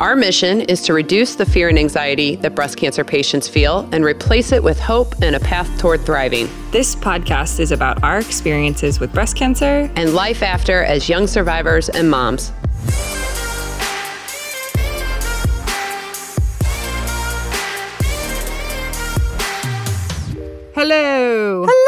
Our mission is to reduce the fear and anxiety that breast cancer patients feel and replace it with hope and a path toward thriving. This podcast is about our experiences with breast cancer and life after as young survivors and moms. Hello. Hello.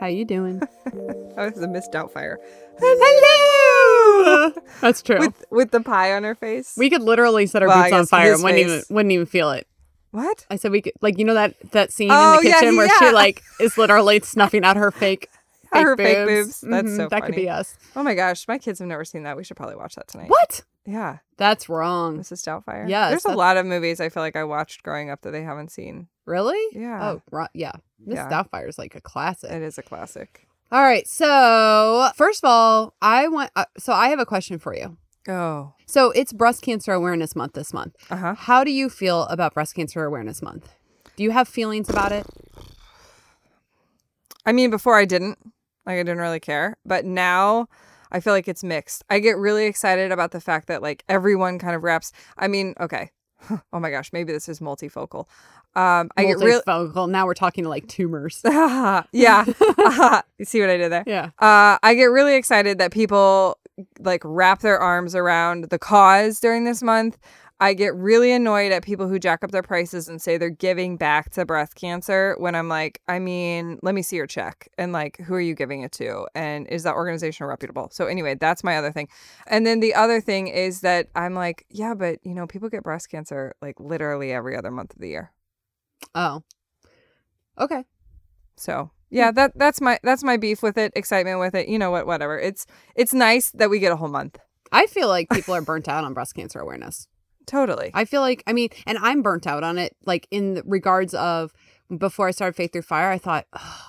How you doing? that was a Miss Doubtfire. Hello. That's true. With with the pie on her face. we could literally set our Well, boots on fire and wouldn't even wouldn't even feel it. what? I said we could like you know that that scene Oh, in the yeah, kitchen where she like is literally snuffing out her fake fake Her boobs. fake boobs. That's Mhm, so That could be us. Oh my gosh, my kids have never seen that. We should probably watch that tonight. What? Yeah, That's wrong. Mrs. Doubtfire. Yeah. there's a lot of movies I feel like I watched growing up that they haven't seen. Really? Yeah. Oh, right. Yeah. Miss Yeah. Doubtfire is like a classic. It is a classic. All right. So first of all, I want. Uh, so I have a question for you. Oh, So it's Breast Cancer Awareness Month this month. uh huh. How do you feel about Breast Cancer Awareness Month? Do you have feelings about it? I mean, before I didn't. Like, I didn't really care. But now I feel like it's mixed. I get really excited about the fact that, like, everyone kind of wraps. I mean, okay. Oh my gosh, maybe this is multifocal. Um, I get really. Multifocal. Now we're talking to like tumors. yeah. you see what I did there? yeah. Uh, I get really excited that people like wrap their arms around the cause during this month. I get really annoyed at people who jack up their prices and say they're giving back to breast cancer when I'm like, I mean, let me see your check and like, who are you giving it to? And is that organization reputable? So, anyway, that's my other thing. And then the other thing is that I'm like, yeah, but you know, people get breast cancer like literally every other month of the year. Oh. Okay. So yeah, hmm. that that's my that's my beef with it, excitement with it. You know what? Whatever. It's it's nice that we get a whole month. I feel like people are burnt out on breast cancer awareness. Totally. I feel like, I mean, and I'm burnt out on it, like in regards of before I started Faith Through Fire, I thought, oh,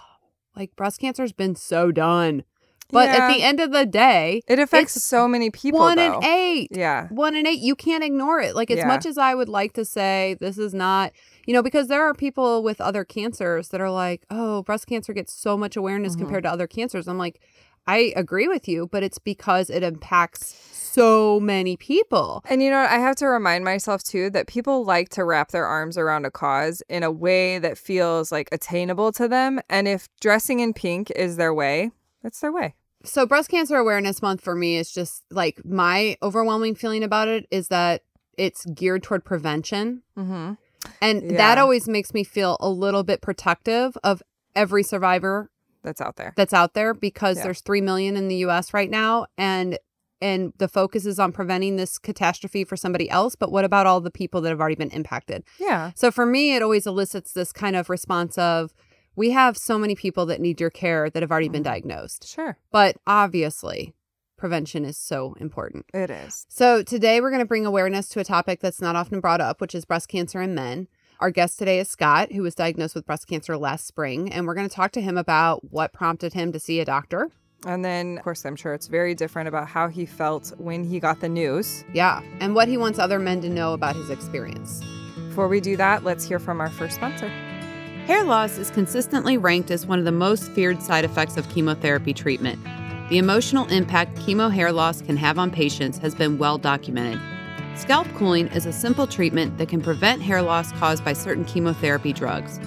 like breast cancer's been so done. But at the end of the day, it affects so many people. one though. in eight. Yeah. One in eight. You can't ignore it. Like, as Yeah. much as I would like to say this is not, you know, because there are people with other cancers that are like, oh, breast cancer gets so much awareness Mhm. compared to other cancers. I'm like, I agree with you, but it's because it impacts so many people. And you know, what? I have to remind myself too that people like to wrap their arms around a cause in a way that feels like attainable to them. And if dressing in pink is their way, that's their way. So, Breast Cancer Awareness Month for me is just like my overwhelming feeling about it is that it's geared toward prevention. Mm-hmm. And that always makes me feel a little bit protective of every survivor That's out there. that's out there because Yeah. there's 3 million in the US right now and and the focus is on preventing this catastrophe for somebody else but what about all the people that have already been impacted Yeah. so for me it always elicits this kind of response of we have so many people that need your care that have already been Mhm. diagnosed Sure. but obviously prevention is so important It is. so today we're going to bring awareness to a topic that's not often brought up which is breast cancer in men our guest today is Scott, who was diagnosed with breast cancer last spring, and we're going to talk to him about what prompted him to see a doctor, And then, of course, I'm sure it's very different about how he felt when he got the news. Yeah, and what he wants other men to know about his experience. Before we do that, let's hear from our first sponsor. Hair loss is consistently ranked as one of the most feared side effects of chemotherapy treatment. The emotional impact chemo hair loss can have on patients has been well documented. Scalp cooling is a simple treatment that can prevent hair loss caused by certain chemotherapy drugs.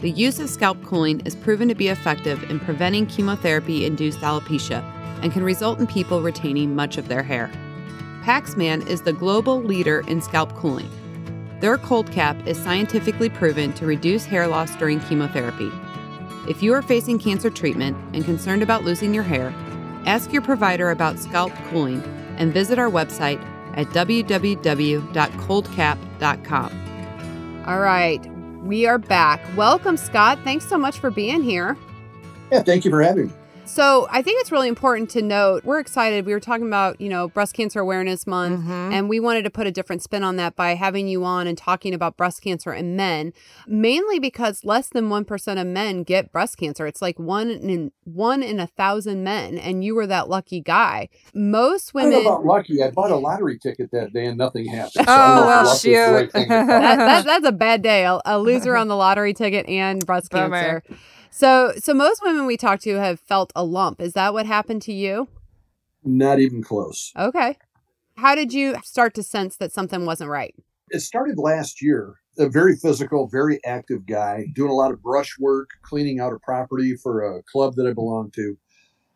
The use of scalp cooling is proven to be effective in preventing chemotherapy induced alopecia and can result in people retaining much of their hair. Paxman is the global leader in scalp cooling. Their cold cap is scientifically proven to reduce hair loss during chemotherapy. If you are facing cancer treatment and concerned about losing your hair, ask your provider about scalp cooling and visit our website at www.coldcap.com. All right, we are back. Welcome, Scott. Thanks so much for being here. Yeah, thank you for having me. So I think it's really important to note we're excited. We were talking about, you know, Breast Cancer Awareness Month, Mhm. and we wanted to put a different spin on that by having you on and talking about breast cancer in men, mainly because less than 1% of men get breast cancer. It's like one in one in a thousand men, and you were that lucky guy. Most I don't know women. about lucky. I bought a lottery ticket that day and nothing happened. Oh, I don't know if well, luck was the right shoot. thing to call. that, that, that's a bad day. A, a loser on the lottery ticket and breast Bummer. cancer. So, so most women we talk to have felt a lump. Is that what happened to you? Not even close. Okay. How did you start to sense that something wasn't right? It started last year. A very physical, very active guy, doing a lot of brush work, cleaning out a property for a club that I belong to,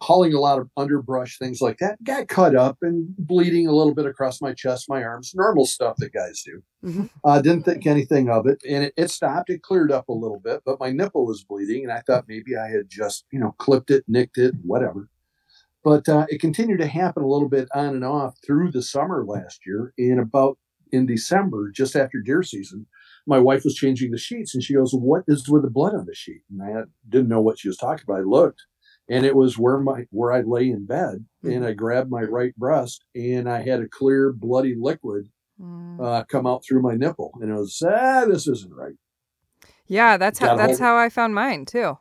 hauling a lot of underbrush, things like that. Got cut up and bleeding a little bit across my chest, my arms, normal stuff that guys do. Mhm. Uh, didn't think anything of it. And it, it stopped. It cleared up a little bit, but my nipple was bleeding. And I thought maybe I had just, you know, clipped it, nicked it, whatever. But uh, it continued to happen a little bit on and off through the summer last year. And about in December, just after deer season, my wife was changing the sheets and she goes, What is with the blood on the sheet? And I didn't know what she was talking about. I looked and it was where my where I lay in bed and I grabbed my right breast and I had a clear bloody liquid Mm. uh, come out through my nipple. And I was, ah, this isn't right. Yeah, that's how Got that's hold- how I found mine too.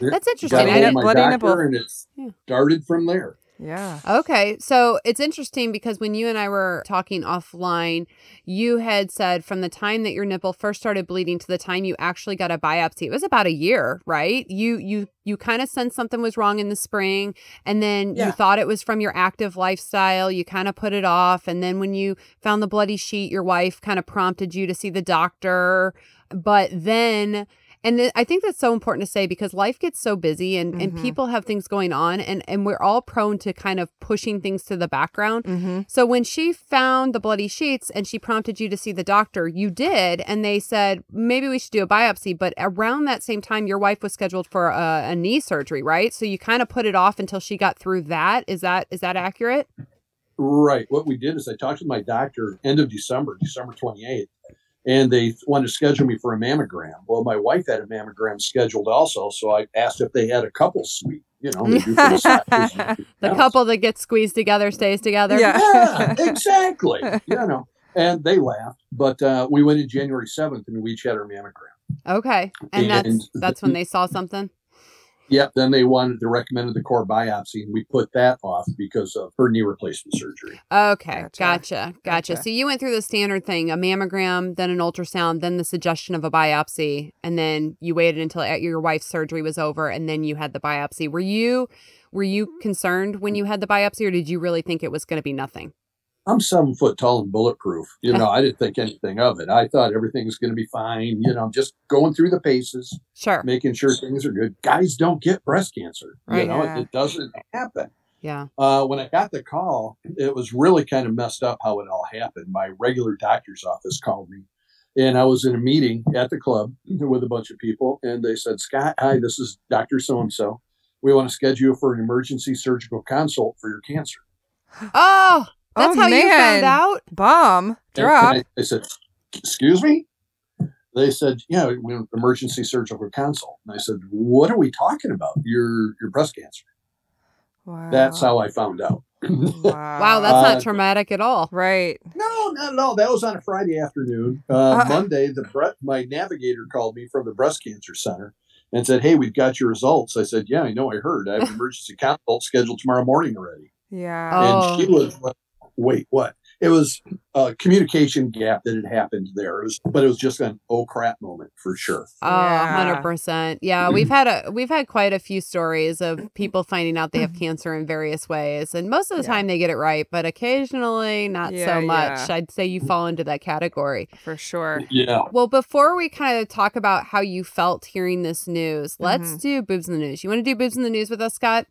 That's Got interesting. a I hold of didn't- my bloody nipple. and it started from there. Yeah. Okay, so it's interesting because when you and I were talking offline, you had said from the time that your nipple first started bleeding to the time you actually got a biopsy, it was about a year, right? You you you kind of sensed something was wrong in the spring, and then you thought it was from your active lifestyle. You kind of put it off, and then when you found the bloody sheet, your wife kind of prompted you to see the doctor, but then. And th- I think that's so important to say because life gets so busy and, and Mhm. people have things going on and, and we're all prone to kind of pushing things to the background. Mm-hmm. So when she found the bloody sheets and she prompted you to see the doctor, you did, and they said maybe we should do a biopsy. But around that same time, your wife was scheduled for a, a knee surgery, right? So you kind of put it off until she got through that. Is that is that accurate? Right. What we did is I talked to my doctor end of December, December 28th, and they wanted to schedule me for a mammogram. Well, my wife had a mammogram scheduled also, so I asked if they had a couple suite. You know, they do for the. The couple that gets squeezed together stays together. Yeah. Yeah, exactly. you know, and they laughed. But uh, we went in January 7th, and we each had our mammogram. Okay. And that's And- that's when they saw something. Yep. Then they wanted to recommended the core biopsy, and we put that off because of her knee replacement surgery. Okay, Gotcha. gotcha, gotcha. Gotcha. So you went through the standard thing: a mammogram, then an ultrasound, then the suggestion of a biopsy, and then you waited until your wife's surgery was over, and then you had the biopsy. Were you were you concerned when you had the biopsy, or did you really think it was going to be nothing? I'm seven foot tall and bulletproof. You know, I didn't think anything of it. I thought everything was going to be fine. You know, I'm just going through the paces, Sure. making sure things are good. Guys don't get breast cancer. Right. You know, Yeah. it, it doesn't happen. Yeah. Uh, when I got the call, it was really kind of messed up how it all happened. My regular doctor's office called me, and I was in a meeting at the club with a bunch of people, and they said, "Scott, hi, this is Doctor So and So. We want to schedule you for an emergency surgical consult for your cancer." Oh, that's Oh, how you found out. Bomb And drop. I, I said, "Excuse me." They said, "Yeah, we want emergency surgical consult." And I said, "What are we talking about? Your your breast cancer." Wow. That's how I found out. Wow. Wow, that's Uh, not traumatic at all. right. No, no, no. That was on a Friday afternoon. Uh, Uh. Monday, the bre- my navigator called me from the breast cancer center and said, "Hey, we've got your results." I said, "Yeah, I know. I heard. I have an emergency consult scheduled tomorrow morning already." Yeah. Oh. And she was, like, "Wait, what?" It was a communication gap that had happened there. It was, but it was just an oh crap moment for sure. Oh, Yeah. 100%. Yeah, we've had a we've had quite a few stories of people finding out they have cancer in various ways. And most of the Yeah. time they get it right, but occasionally not Yeah, so much. yeah. I'd say you fall into that category. For sure. Yeah. Well, before we kind of talk about how you felt hearing this news, let's Mhm. do boobs in the news. You want to do boobs in the news with us, Scott?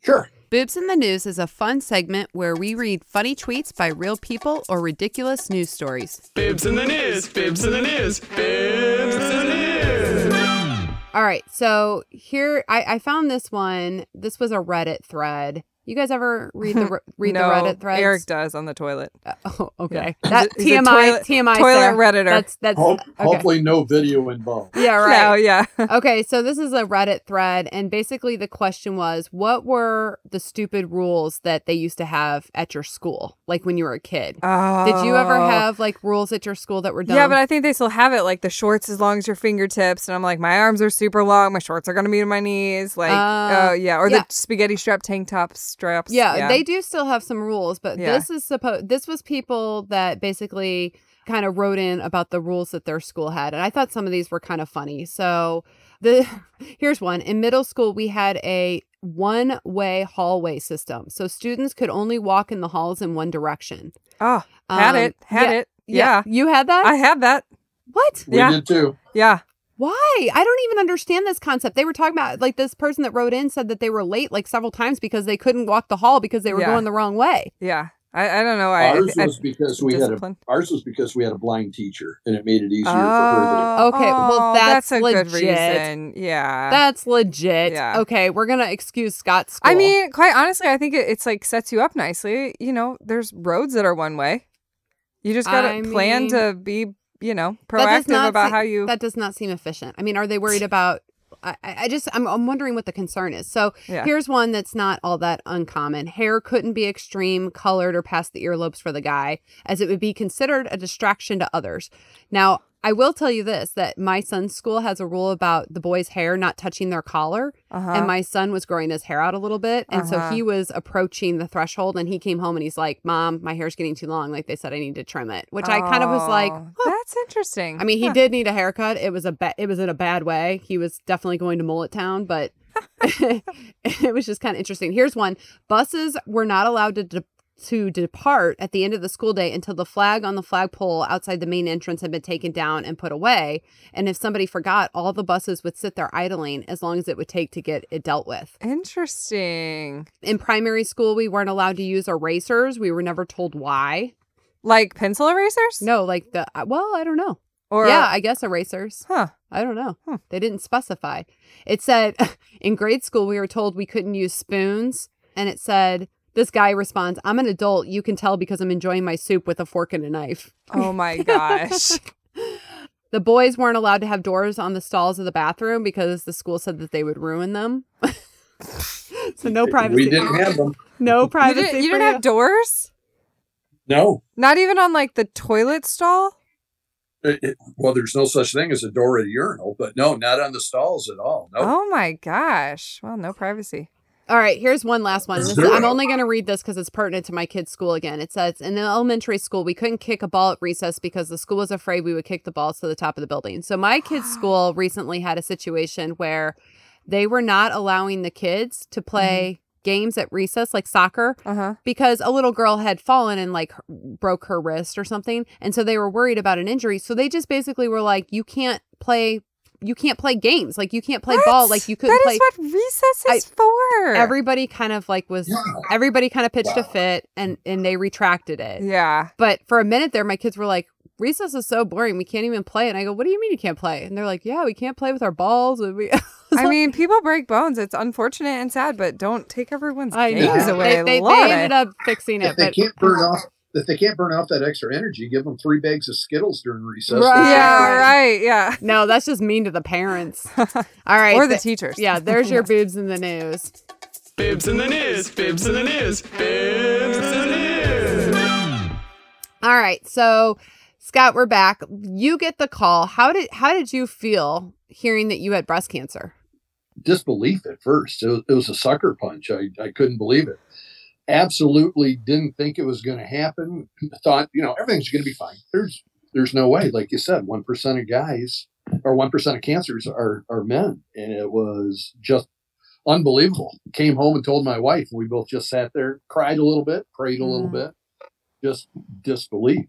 Sure. Boobs in the News is a fun segment where we read funny tweets by real people or ridiculous news stories. Boobs in the news, Boobs in the news, Boobs in the news. All right, so here I, I found this one. This was a Reddit thread. You guys ever read the read no, the Reddit threads? Eric does on the toilet. Uh, oh, okay. He's That a- he's a TMI toilet- TMI toilet Sarah. redditor. That's that's Hope, okay. Hopefully, no video involved. Yeah, No, right. yeah. okay, so this is a Reddit thread, and basically the question was, what were the stupid rules that they used to have at your school, like when you were a kid? Oh. Did you ever have like rules at your school that were dumb? Yeah, but I think they still have it like the shorts as long as your fingertips, and I'm like, my arms are super long, my shorts are gonna be to my knees, like, Uh, oh yeah, or yeah. the spaghetti strap tank top straps. yeah, they do still have some rules, but Yeah. this is supposed. This was people that basically kind of wrote in about the rules that their school had, and I thought some of these were kind of funny. So the here's one: in middle school, we had a one-way hallway system, so students could only walk in the halls in one direction. Oh, had Um, it, had yeah, it. Yeah. you had that. I had that. what? We Yeah. did too. Yeah. Why? I don't even understand this concept. They were talking about like this person that wrote in said that they were late like several times because they couldn't walk the hall because they were Yeah. going the wrong way. Yeah. I, I don't know. I, Ours I, was because we had a ours was because we had a blind teacher, and it made it easier for her. Oh, Okay, well, oh, that's a good reason. Yeah. That's legit. Yeah. Okay, we're gonna excuse Scott's school. I mean, quite honestly, I think it, it's like sets you up nicely. You know, there's roads that are one way. You just gotta I plan mean- to be, you know, proactive not about se- how you. that does not seem efficient. I mean, are they worried about? I, I I just I'm, I'm wondering what the concern is. So Yeah. here's one that's not all that uncommon. Hair couldn't be extreme, colored, or past the earlobes for the guy, as it would be considered a distraction to others. Now, I will tell you this: that my son's school has a rule about the boys' hair not touching their collar, uh-huh. and my son was growing his hair out a little bit, and Uh-huh. so he was approaching the threshold, and he came home and he's like, "Mom, my hair's getting too long. Like they said, I need to trim it." Which I kind of was like, Oh, huh. that's interesting. I mean, he Huh. did need a haircut. It was a ba- it was in a bad way. He was definitely going to Mullet Town, but it was just kind of interesting. Here's one: buses were not allowed to de- to depart at the end of the school day until the flag on the flagpole outside the main entrance had been taken down and put away. And if somebody forgot, all the buses would sit there idling as long as it would take to get it dealt with. Interesting. In primary school, we weren't allowed to use erasers. We were never told why. Like pencil erasers? No, like the well, I don't know. Or yeah, I guess erasers. Huh. I don't know. Hmm. They didn't specify. It said in grade school we were told we couldn't use spoons, and it said this guy responds, "I'm an adult. You can tell because I'm enjoying my soup with a fork and a knife." Oh my gosh. The boys weren't allowed to have doors on the stalls of the bathroom because the school said that they would ruin them. so no privacy. We didn't have them. no you privacy. didn't, you for didn't have doors? No. Not even on like the toilet stall? It- it- well, there's no such thing as a door at a urinal, but no, not on the stalls at all. No. Oh my gosh. Well, no privacy. All right, here's one last one. This. I'm only going to read this because it's pertinent to my kid's school again. It says in elementary school, we couldn't kick a ball at recess because the school was afraid we would kick the balls to the top of the building. So my kid's school recently had a situation where they were not allowing the kids to play games at recess, like soccer, Uh huh. because a little girl had fallen and like broke her wrist or something. And so they were worried about an injury. So they just basically were like, you can't play. You can't play games. Like you can't play ball. Like you couldn't That play is what recess is for. everybody kind of like was Yeah. everybody kind of pitched a fit and and they retracted it Yeah. but for a minute there my kids were like recess is so boring we can't even play and i go what do you mean you can't play and they're like yeah we can't play with our balls and we I mean, people break bones. It's unfortunate and sad, but don't take everyone's i know away. they, they, they ended up fixing it If they but can't burn off, if they can't burn off that extra energy, give them three bags of Skittles during recess. Right. yeah, right. Yeah. no that's just mean to the parents all right or the th- teachers. yeah there's your boobs in the news Bibs in the news. Bibs in the news. Bibs in the news. all right so scott we're back you get the call how did how did you feel hearing that you had breast cancer disbelief at first. It was, it was a sucker punch. I, I couldn't believe it. Absolutely didn't think it was going to happen. Thought, you know, everything's going to be fine. There's there's no way. Like you said, one percent of guys or one percent of cancers are are men, and it was just unbelievable. Came home and told my wife, and we both just sat there, cried a little bit, prayed a little Mm. bit, just disbelief.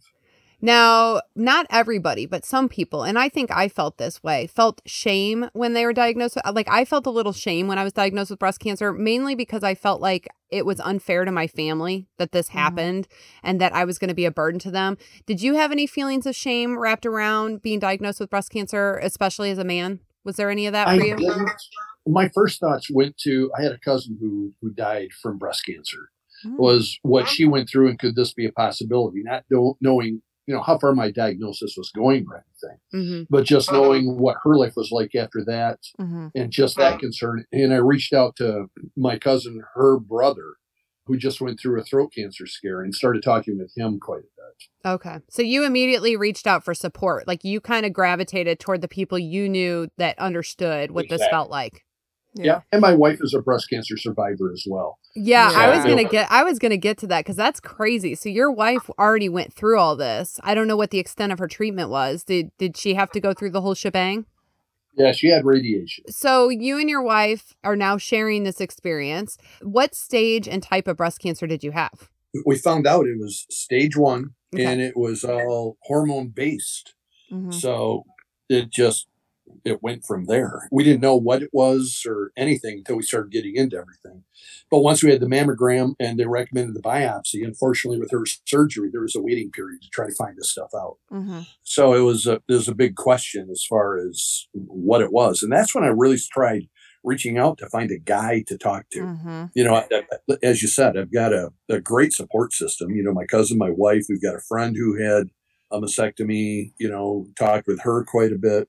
Now, not everybody, but some people, and I think I felt this way, felt shame when they were diagnosed. With, like, I felt a little shame when I was diagnosed with breast cancer, mainly because I felt like it was unfair to my family that this happened and that I was going to be a burden to them. Did you have any feelings of shame wrapped around being diagnosed with breast cancer, especially as a man? Was there any of that I for you? my first thoughts went to I had a cousin who who died from breast cancer. Mm. Was what she went through, and could this be a possibility? Not know, knowing, you know, how far my diagnosis was going or anything, hmm but just knowing what her life was like after that, Mhm. and just that concern. And I reached out to my cousin, her brother, who just went through a throat cancer scare, and started talking with him quite a bit. Okay. So you immediately reached out for support. Like you kind of gravitated toward the people you knew that understood what this felt like. Yeah. And my wife is a breast cancer survivor as well. Yeah, I was gonna get. I was gonna get to that because that's crazy. So your wife already went through all this. I don't know what the extent of her treatment was. Did did she have to go through the whole shebang? Yeah, she had radiation. So you and your wife are now sharing this experience. What stage and type of breast cancer did you have? We found out it was stage one Okay. and it was all hormone based. Mhm. So it just it went from there. We didn't know what it was or anything until we started getting into everything. But once we had the mammogram and they recommended the biopsy, unfortunately with her surgery, there was a waiting period to try to find this stuff out. Mhm. So it was a was a big question as far as what it was, and that's when I really tried reaching out to find a guy to talk to. Mhm. You know, I, I- as you said, I've got a, a great support system. You know, my cousin, my wife, we've got a friend who had a mastectomy. You know, talked with her quite a bit,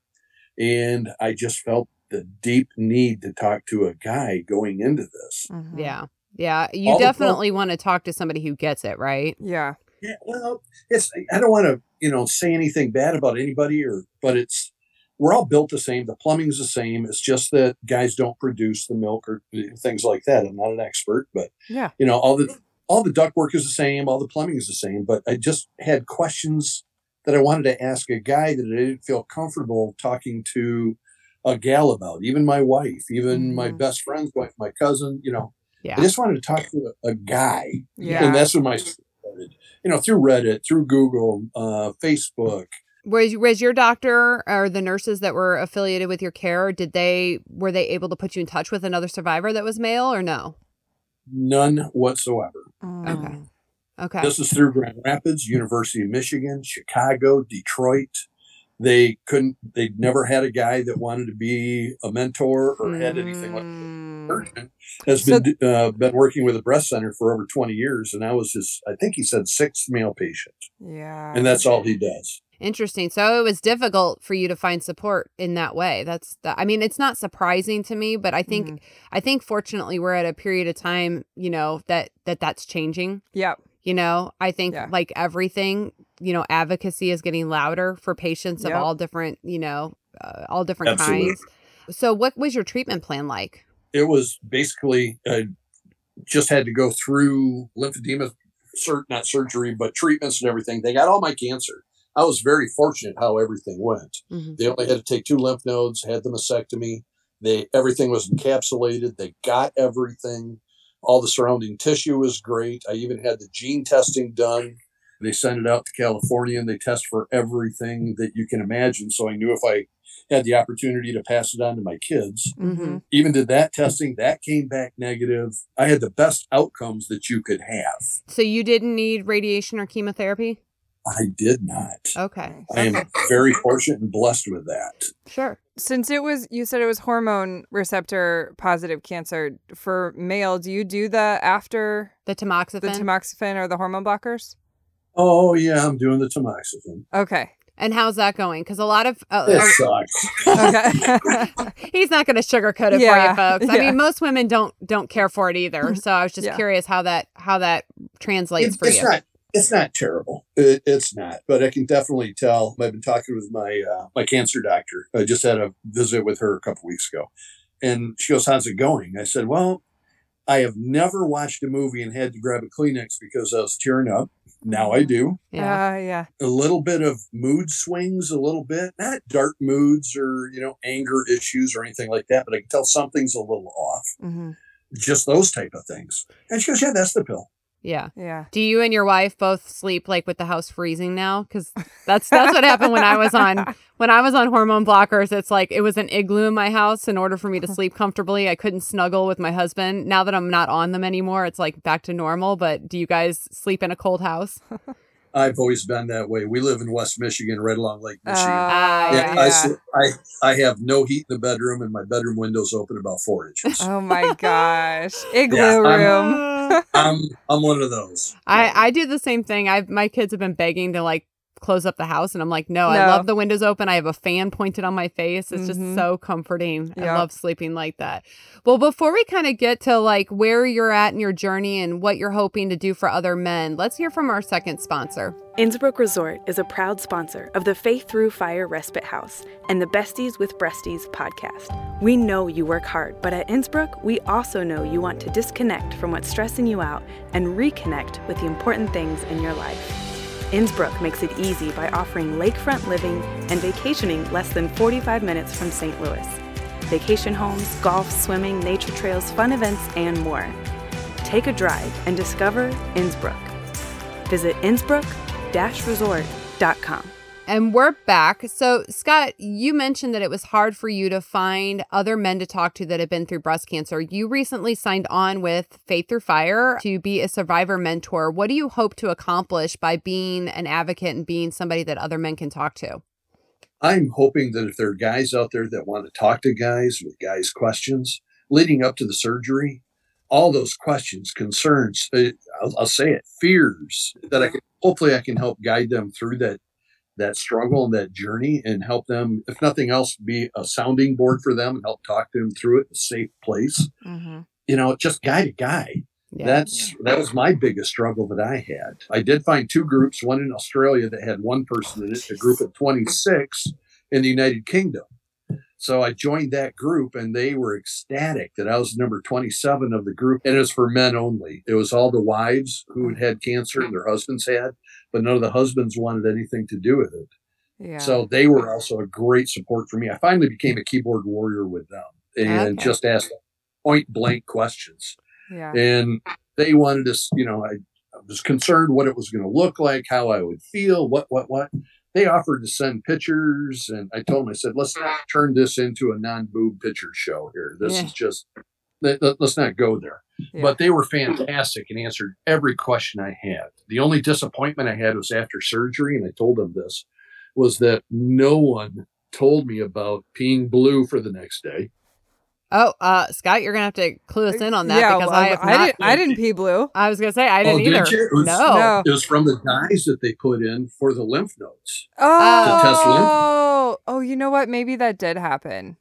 and I just felt the deep need to talk to a guy going into this. Mhm. Yeah, yeah. You All definitely want to talk to somebody who gets it, right? Yeah. Yeah, well, it's I don't want to you know say anything bad about anybody or but it's we're all built the same. The plumbing's the same. It's just that guys don't produce the milk or things like that. I'm not an expert, but Yeah. you know all the all the ductwork is the same, all the plumbing is the same. But I just had questions that I wanted to ask a guy that I didn't feel comfortable talking to a gal about. Even my wife, even my Mhm. best friend's wife, my cousin. You know, Yeah. I just wanted to talk to a, a guy Yeah. and that's when my started. You know, through Reddit, through Google, uh, Facebook. Was was your doctor or the nurses that were affiliated with your care? Did they were they able to put you in touch with another survivor that was male or no? None whatsoever. Mm. Okay. This is through Grand Rapids, University of Michigan, Chicago, Detroit. They couldn't. They'd never had a guy that wanted to be a mentor or had anything like. Mm. Surgeon has So- been uh, been working with a breast center for over twenty years, and I was his. I think he said sixth male patient, Yeah. and that's all he does. Interesting. So it was difficult for you to find support in that way. That's the, I mean, it's not surprising to me, but I think Mhm. I think fortunately we're at a period of time, you know, that that that's changing. Yep. You know, I think Yeah. like everything, you know, advocacy is getting louder for patients of Yep. all different, you know, uh, all different Absolutely. kinds. So what was your treatment plan like? it was basically uh, just had to go through lymphedema, sur- not surgery, but treatments and everything. They got all my cancer. I was very fortunate how everything went. Mhm. They only had to take two lymph nodes, had the mastectomy. They everything was encapsulated. They got everything. All the surrounding tissue was great. I even had the gene testing done. They sent it out to California and they test for everything that you can imagine. So I knew if I had the opportunity to pass it on to my kids, Mm-hmm. even did that testing that came back negative i had the best outcomes that you could have So you didn't need radiation or chemotherapy? I did not Okay. i am very fortunate and blessed with that Sure. Since it was, you said it was hormone receptor positive cancer for male. Do you do the after The tamoxifen. the tamoxifen or the hormone blockers? oh yeah i'm doing the tamoxifen Okay. and how's that going? Because a lot of uh, it sucks Okay. he's not going to sugarcoat it Yeah, for you, folks. I yeah. mean, most women don't don't care for it either. So I was just Yeah. curious how that how that translates it's, for it's you. not it's not terrible it, it's not but i can definitely tell i've been talking with my uh, my cancer doctor i just had a visit with her a couple weeks ago and she goes how's it going i said well i have never watched a movie and had to grab a kleenex because i was tearing up now i do yeah. Uh, yeah. a little bit of mood swings, a little bit, not dark moods or, you know, anger issues or anything like that, but I can tell something's a little off. hmm Just those type of things. And she goes, Yeah, that's the pill. Yeah. Yeah. Do you and your wife both sleep like with the house freezing now? Because that's that's what happened when I was on when I was on hormone blockers. It's like it was an igloo in my house. In order for me to uh-huh. sleep comfortably, I couldn't snuggle with my husband. Now that I'm not on them anymore, it's like back to normal. But do you guys sleep in a cold house? I've always been that way. We live in West Michigan, right along Lake Uh, Michigan. Ah, yeah, yeah. I, s- I I have no heat in the bedroom, and my bedroom window's open about four inches. Oh my gosh. Igloo Yeah, I'm- room. I'm I'm one of those. I, I do the same thing. I've my kids have been begging to like close up the house and I'm like, no, I love the windows open. I have a fan pointed on my face. It's Mhm. just so comforting. I love sleeping like that. Well, before we kind of get to like where you're at in your journey and what you're hoping to do for other men, let's hear from our second sponsor. Innsbrook Resort is a proud sponsor of the Faith Through Fire Respite House and the Besties with Breasties podcast. We know you work hard, but at Innsbrook, we also know you want to disconnect from what's stressing you out and reconnect with the important things in your life. Innsbrook makes it easy by offering lakefront living and vacationing less than 45 minutes from St. Louis. Vacation homes, golf, swimming, nature trails, fun events, and more. Take a drive and discover Innsbrook. Visit innsbrook-resort.com. And we're back. So, Scott, you mentioned that it was hard for you to find other men to talk to that have been through breast cancer. You recently signed on with Faith Through Fire to be a survivor mentor. What do you hope to accomplish by being an advocate and being somebody that other men can talk to? I'm hoping that if there are guys out there that want to talk to guys with guys' questions leading up to the surgery, all those questions, concerns, uh, I'll, I'll say it, fears that I can hopefully I can help guide them through that that struggle and that journey and help them, if nothing else, be a sounding board for them and help talk to them through it in a safe place. Mm-hmm. You know, just guide a guy. Yeah. That's that was my biggest struggle that I had. I did find two groups, one in Australia that had one person in it, a group of 26 in the United Kingdom. So I joined that group and they were ecstatic that I was number 27 of the group. And it was for men only. It was all the wives who had had cancer and their husbands had, but none of the husbands wanted anything to do with it. Yeah. So they were also a great support for me. I finally became a keyboard warrior with them and Okay. just asked point blank questions yeah. and they wanted us you know I, I was concerned what it was going to look like how i would feel what what what they offered to send pictures and i told them i said let's not turn this into a non-boob picture show here this Yeah. is just let, let's not go there Yeah. but they were fantastic and answered every question i had the only disappointment i had was after surgery and i told them this was that no one told me about peeing blue for the next day Oh, uh, Scott, you're gonna have to clue us in on that yeah, because well, I have I not. didn't. I didn't pee blue. I was gonna say I Oh, didn't did either. you? It was- no. No. it was from the dyes that they put in for the lymph nodes Oh, test oh, you know what? Maybe that did happen.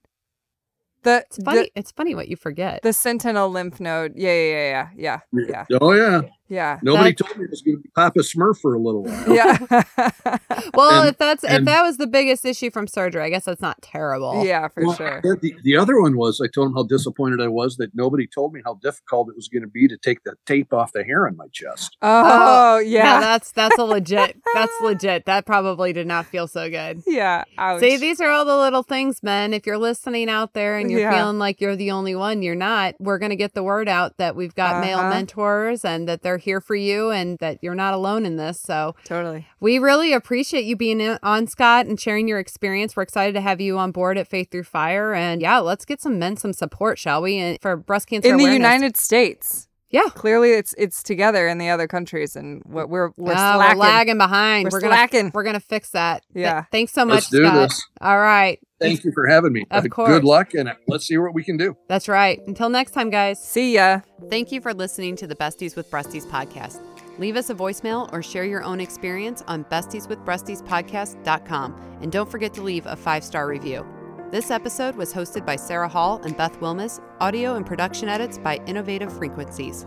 The It's funny. the, it's funny what you forget. the sentinel lymph node. Yeah, yeah, yeah, yeah, yeah, Oh yeah. Yeah, Nobody told me it was going to be Papa Smurf for a little while. yeah, well, and- if that's if that was the biggest issue from surgery, I guess that's not terrible. yeah, for Well, sure. The, the- the other one was I told him how disappointed I was that nobody told me how difficult it was going to be to take the tape off the hair on my chest. Oh, Now yeah, that's that's a legit. that's legit. That probably did not feel so good. yeah. Ouch. See, these are all the little things, men. If you're listening out there and you're Yeah. feeling like you're the only one, you're not. We're going to get the word out that we've got male Uh-huh. mentors and that they're here for you and that you're not alone in this. So totally. we really appreciate you being on, Scott, and sharing your experience. We're excited to have you on board at Faith Through Fire. And yeah, let's get some men some support, shall we? And for breast cancer In the. United States. Yeah. Clearly, it's it's together in the other countries, and what we're we're Ah, slacking. we're lagging behind. We're gonna slacking. we're gonna fix that. Th- Yeah. thanks so much, Let's do Scott. this. All right. Thank you for having me. Of Uh, course. Good luck, and let's see what we can do. That's right. Until next time, guys. See ya. Thank you for listening to the Besties with Breasties podcast. Leave us a voicemail or share your own experience on bestieswithbreastiespodcast.com. And don't forget to leave a five star review. This episode was hosted by Sarah Hall and Beth Wilmes, audio and production edits by Innovative Frequencies.